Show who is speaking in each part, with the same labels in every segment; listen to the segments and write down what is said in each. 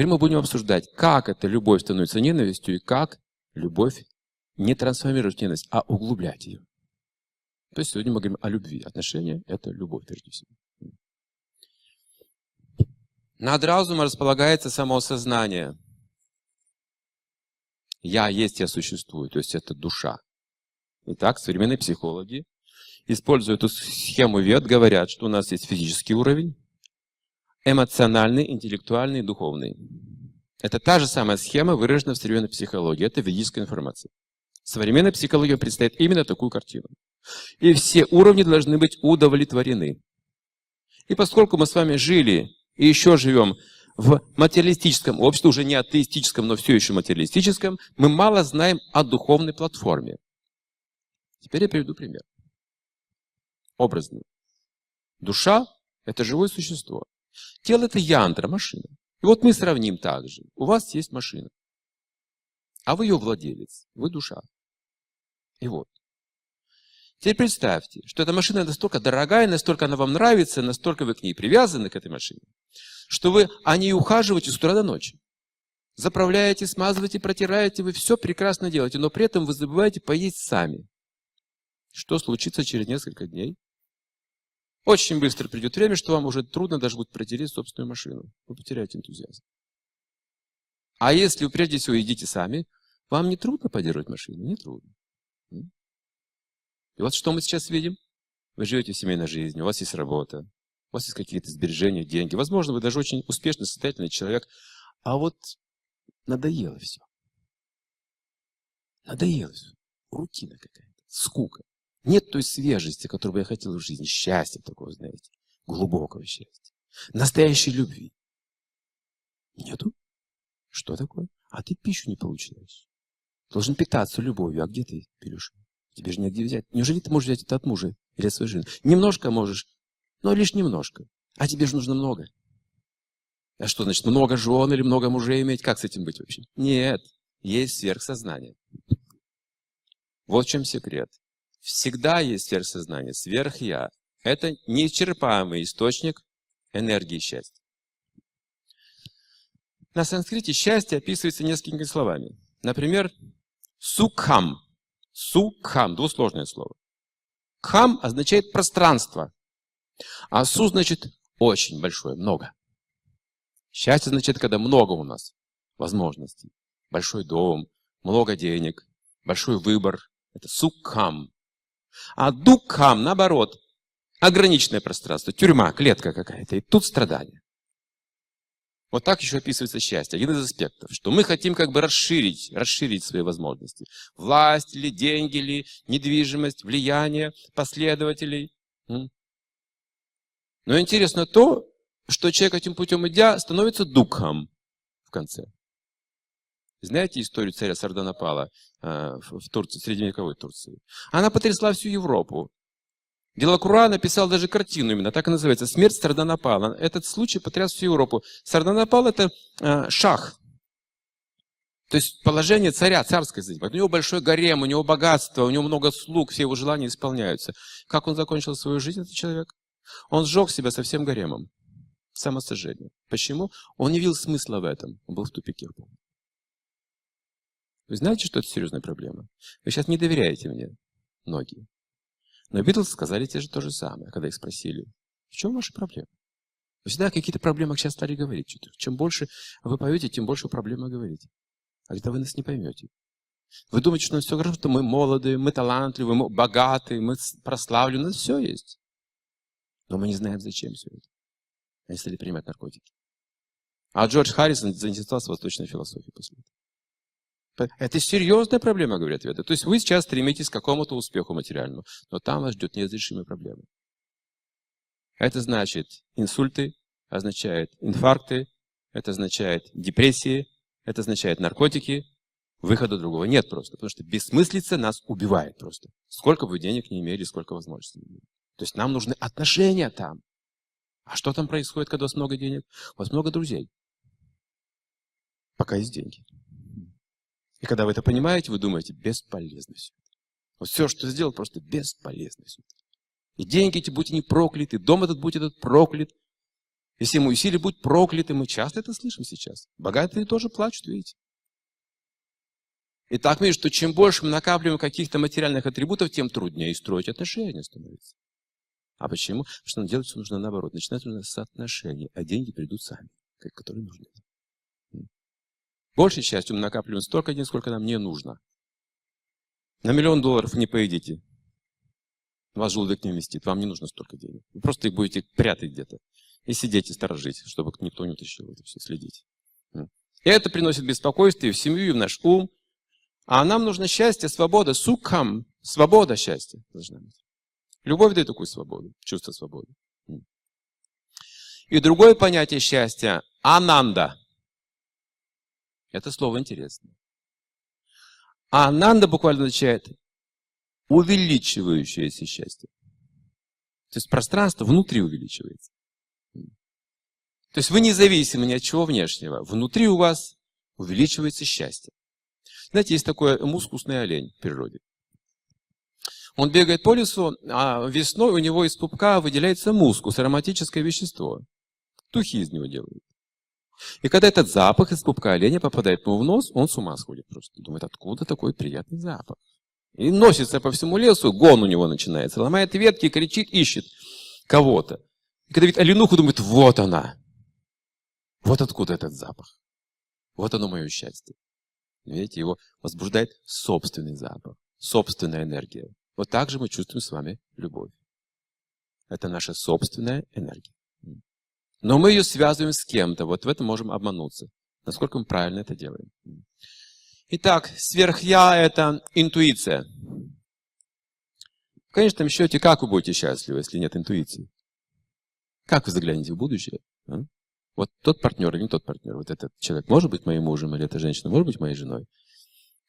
Speaker 1: Теперь мы будем обсуждать, как эта любовь становится ненавистью и как любовь не трансформировать в ненависть, а углублять ее. То есть сегодня мы говорим о любви. Отношения – это любовь прежде всего. Над разумом располагается самоосознание. Я есть, я существую, то есть это душа. Итак, современные психологи, используя эту схему вет, говорят, что у нас есть физический уровень, эмоциональный, интеллектуальный, духовный. Это та же самая схема, выраженная в современной психологии. Это ведическая информация. Современная психология представляет именно такую картину. И все уровни должны быть удовлетворены. И поскольку мы с вами жили и еще живем в материалистическом обществе, уже не атеистическом, но все еще материалистическом, мы мало знаем о духовной платформе. Теперь я приведу пример. Образный. Душа – это живое существо. Тело – это янтра, машина. И вот мы сравним так же. У вас есть машина, а вы ее владелец, вы душа. И вот. Теперь представьте, что эта машина настолько дорогая, настолько она вам нравится, настолько вы к ней привязаны, к этой машине, что вы о ней ухаживаете с утра до ночи. Заправляете, смазываете, протираете, вы все прекрасно делаете, но при этом вы забываете поесть сами. Что случится через несколько дней? Очень быстро придет время, что вам уже трудно даже будет протереть собственную машину. Вы потеряете энтузиазм. А если вы прежде всего едите сами, вам не трудно поддерживать машину? Не трудно. И вот что мы сейчас видим. Вы живете в семейной жизни, у вас есть работа, у вас есть какие-то сбережения, деньги. Возможно, вы даже очень успешный, состоятельный человек. А вот надоело все. Надоело все. Рутина какая-то, скука. Нет той свежести, которую бы я хотел в жизни. Счастья такого, знаете. Глубокого счастья. Настоящей любви. Нету? Что такое? А ты пищу не получаешь. Должен питаться любовью. А где ты пилюшь? Тебе же негде взять. Неужели ты можешь взять это от мужа или от своей жены? Немножко можешь, но лишь немножко. А тебе же нужно много. А что значит много жен или много мужей иметь? Как с этим быть вообще? Нет, есть сверхсознание. Вот в чем секрет. Всегда есть сверхсознание, сверх-я. Это неисчерпаемый источник энергии счастья. На санскрите счастье описывается несколькими словами. Например, сукхам. Сукхам, двусложное слово. Хам означает пространство, а су значит очень большое, много. Счастье значит, когда много у нас возможностей. Большой дом, много денег, большой выбор. Это сукхам. А дукхам, наоборот, ограниченное пространство, тюрьма, клетка какая-то. И тут страдания. Вот так еще описывается счастье. Один из аспектов, что мы хотим как бы расширить, расширить свои возможности. Власть или деньги или недвижимость, влияние последователей. Но интересно то, что человек этим путем идя становится духом в конце. Знаете историю царя Сарданапала э, в Турции, в средневековой Турции? Она потрясла всю Европу. Делакруа написал даже картину именно, так и называется, «Смерть Сарданапала». Этот случай потряс всю Европу. Сарданапал – это э, шах, то есть положение царя, царской занимает. У него большой гарем, у него богатство, у него много слуг, все его желания исполняются. Как он закончил свою жизнь, этот человек? Он сжег себя со всем гаремом. Самосожжение. Почему? Он не видел смысла в этом. Он был в тупике. Вы знаете, что это серьезная проблема? Вы сейчас не доверяете мне, многие. Но Битлз сказали те же то же самое, когда их спросили, в чем ваша проблема? Вы всегда какие-то проблемы сейчас стали говорить. Чем больше вы поете, тем больше проблемы говорите. А когда вы нас не поймете. Вы думаете, что у нас все хорошо, что мы молоды, мы талантливы, мы богаты, мы прославлены, у нас все есть. Но мы не знаем, зачем все это. Они стали принимать наркотики. А Джордж Харрисон заинтересовался восточной философией после этого. Это серьезная проблема, говорят веды. То есть вы сейчас стремитесь к какому-то успеху материальному, но там вас ждет неразрешимые проблемы. Это значит инсульты, означает инфаркты, это означает депрессии, это означает наркотики. Выхода другого нет просто, потому что бессмыслица нас убивает просто. Сколько бы денег не имели, сколько возможностей не имели. То есть нам нужны отношения там. А что там происходит, когда у вас много денег? У вас много друзей. Пока есть деньги. И когда вы это понимаете, вы думаете, бесполезно все. Вот все, что ты сделал, просто бесполезно все. И деньги эти будьте не прокляты, дом этот будь этот проклят. Если мы усилия будь прокляты, мы часто это слышим сейчас. Богатые тоже плачут, видите. И так видишь, что чем больше мы накапливаем каких-то материальных атрибутов, тем труднее строить отношения становится. А почему? Потому что делать все нужно наоборот. Начинать нужно с отношений, а деньги придут сами, которые нужны. Большей частью мы накапливаем столько денег, сколько нам не нужно. На миллион долларов не поедите. Вас желудок не вместит, вам не нужно столько денег. Вы просто их будете прятать где-то. И сидеть и сторожить, чтобы никто не утащил это все, следить. Это приносит беспокойство и в семью, и в наш ум, а нам нужно счастье, свобода, сукхам, свобода счастья должна быть. Любовь дает такую свободу, чувство свободы. И другое понятие счастья – ананда. Это слово интересное. Ананда буквально означает увеличивающееся счастье. То есть пространство внутри увеличивается. То есть вы независимы ни от чего внешнего. Внутри у вас увеличивается счастье. Знаете, есть такой мускусный олень в природе. Он бегает по лесу, а весной у него из пупка выделяется мускус, ароматическое вещество. Тухи из него делают. И когда этот запах из пупка оленя попадает ему в нос, он с ума сходит просто. Думает, откуда такой приятный запах? И носится по всему лесу, гон у него начинается. Ломает ветки, кричит, ищет кого-то. И когда видит оленуху, думает, вот она. Вот откуда этот запах. Вот оно мое счастье. Видите, его возбуждает собственный запах, собственная энергия. Вот так же мы чувствуем с вами любовь. Это наша собственная энергия. Но мы ее связываем с кем-то. Вот в этом можем обмануться. Насколько мы правильно это делаем. Итак, сверхя – это интуиция. В конечном счете, как вы будете счастливы, если нет интуиции? Как вы заглянете в будущее? А? Вот тот партнер или не тот партнер, вот этот человек может быть моим мужем, или эта женщина может быть моей женой?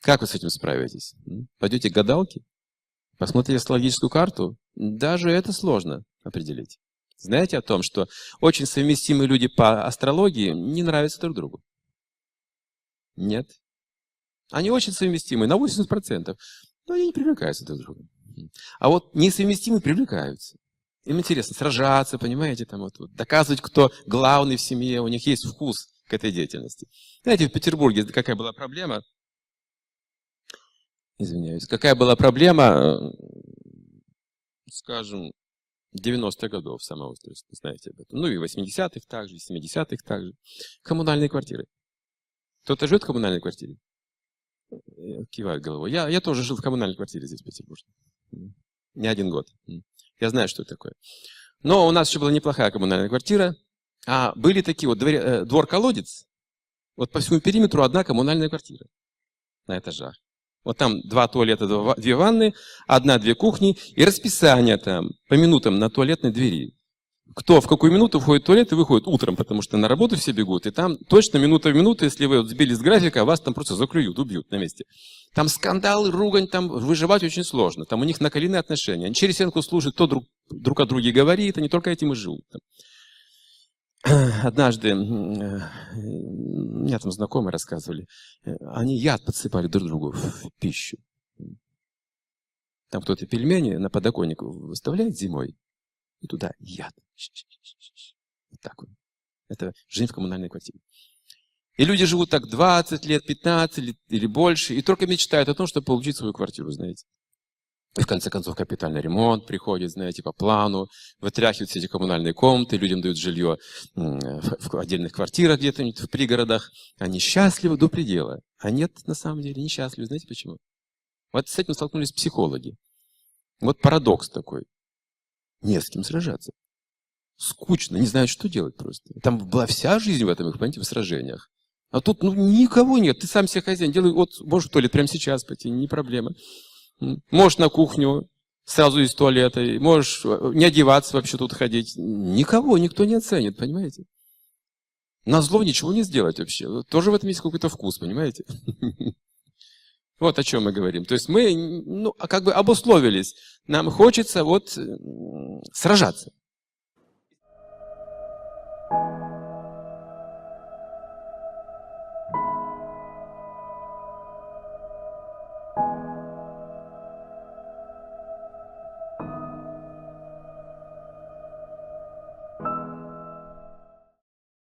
Speaker 1: Как вы с этим справитесь? Пойдете к гадалке? Посмотрите астрологическую карту? Даже это сложно определить. Знаете о том, что очень совместимые люди по астрологии не нравятся друг другу? Нет. Они очень совместимы, на 80%, но они не привлекаются друг к другу. А вот несовместимые привлекаются. Им интересно сражаться, понимаете, там вот, вот, доказывать, кто главный в семье, у них есть вкус к этой деятельности. Знаете, в Петербурге какая была проблема? Извиняюсь. Какая была проблема, э, скажем, 90-х годов самого стресса, знаете об этом. Ну и 80-х также, и 70-х также. Коммунальные квартиры. Кто-то живет в коммунальной квартире? Киваю головой. Я, я тоже жил в коммунальной квартире здесь, в Петербурге. Не один год. Я знаю, что это такое. Но у нас еще была неплохая коммунальная квартира. А были такие вот э, двор-колодец. Вот по всему периметру одна коммунальная квартира на этажах. Вот там два туалета, две ванны, одна-две кухни и расписание там по минутам на туалетной двери. Кто в какую минуту входит в туалет и выходит утром, потому что на работу все бегут. И там точно минута в минуту, если вы сбили с графика, вас там просто заклюют, убьют на месте. Там скандалы, ругань, там выживать очень сложно. Там у них накаленные отношения. Они через стенку служат, то друг, друг о друге говорит, они только этим и живут. Однажды, э, мне там знакомые рассказывали, э, они яд подсыпали друг другу в пищу. Там кто-то пельмени на подоконник выставляет зимой, и туда яд. Вот так вот. Это жизнь в коммунальной квартире. И люди живут так 20 лет, 15 лет или больше, и только мечтают о том, чтобы получить свою квартиру, знаете. И в конце концов капитальный ремонт приходит, знаете, по плану, вытряхивают все эти коммунальные комнаты, людям дают жилье в отдельных квартирах где-то в пригородах. Они счастливы до предела. А нет, на самом деле, несчастливы. Знаете почему? Вот с этим столкнулись психологи. Вот парадокс такой. Не с кем сражаться. Скучно, не знают, что делать просто. Там была вся жизнь в этом, их, понимаете, в сражениях. А тут ну, никого нет, ты сам себе хозяин. Делай, вот, можешь в туалет прямо сейчас пойти, не проблема. Можешь на кухню, сразу из туалета, можешь э, не одеваться вообще тут ходить. Никого, никто не оценит, понимаете? На зло ничего не сделать вообще. Тоже в этом есть какой-то вкус, понимаете? Вот о чем мы говорим. То есть мы ну, а как бы обусловились. Нам хочется вот сражаться.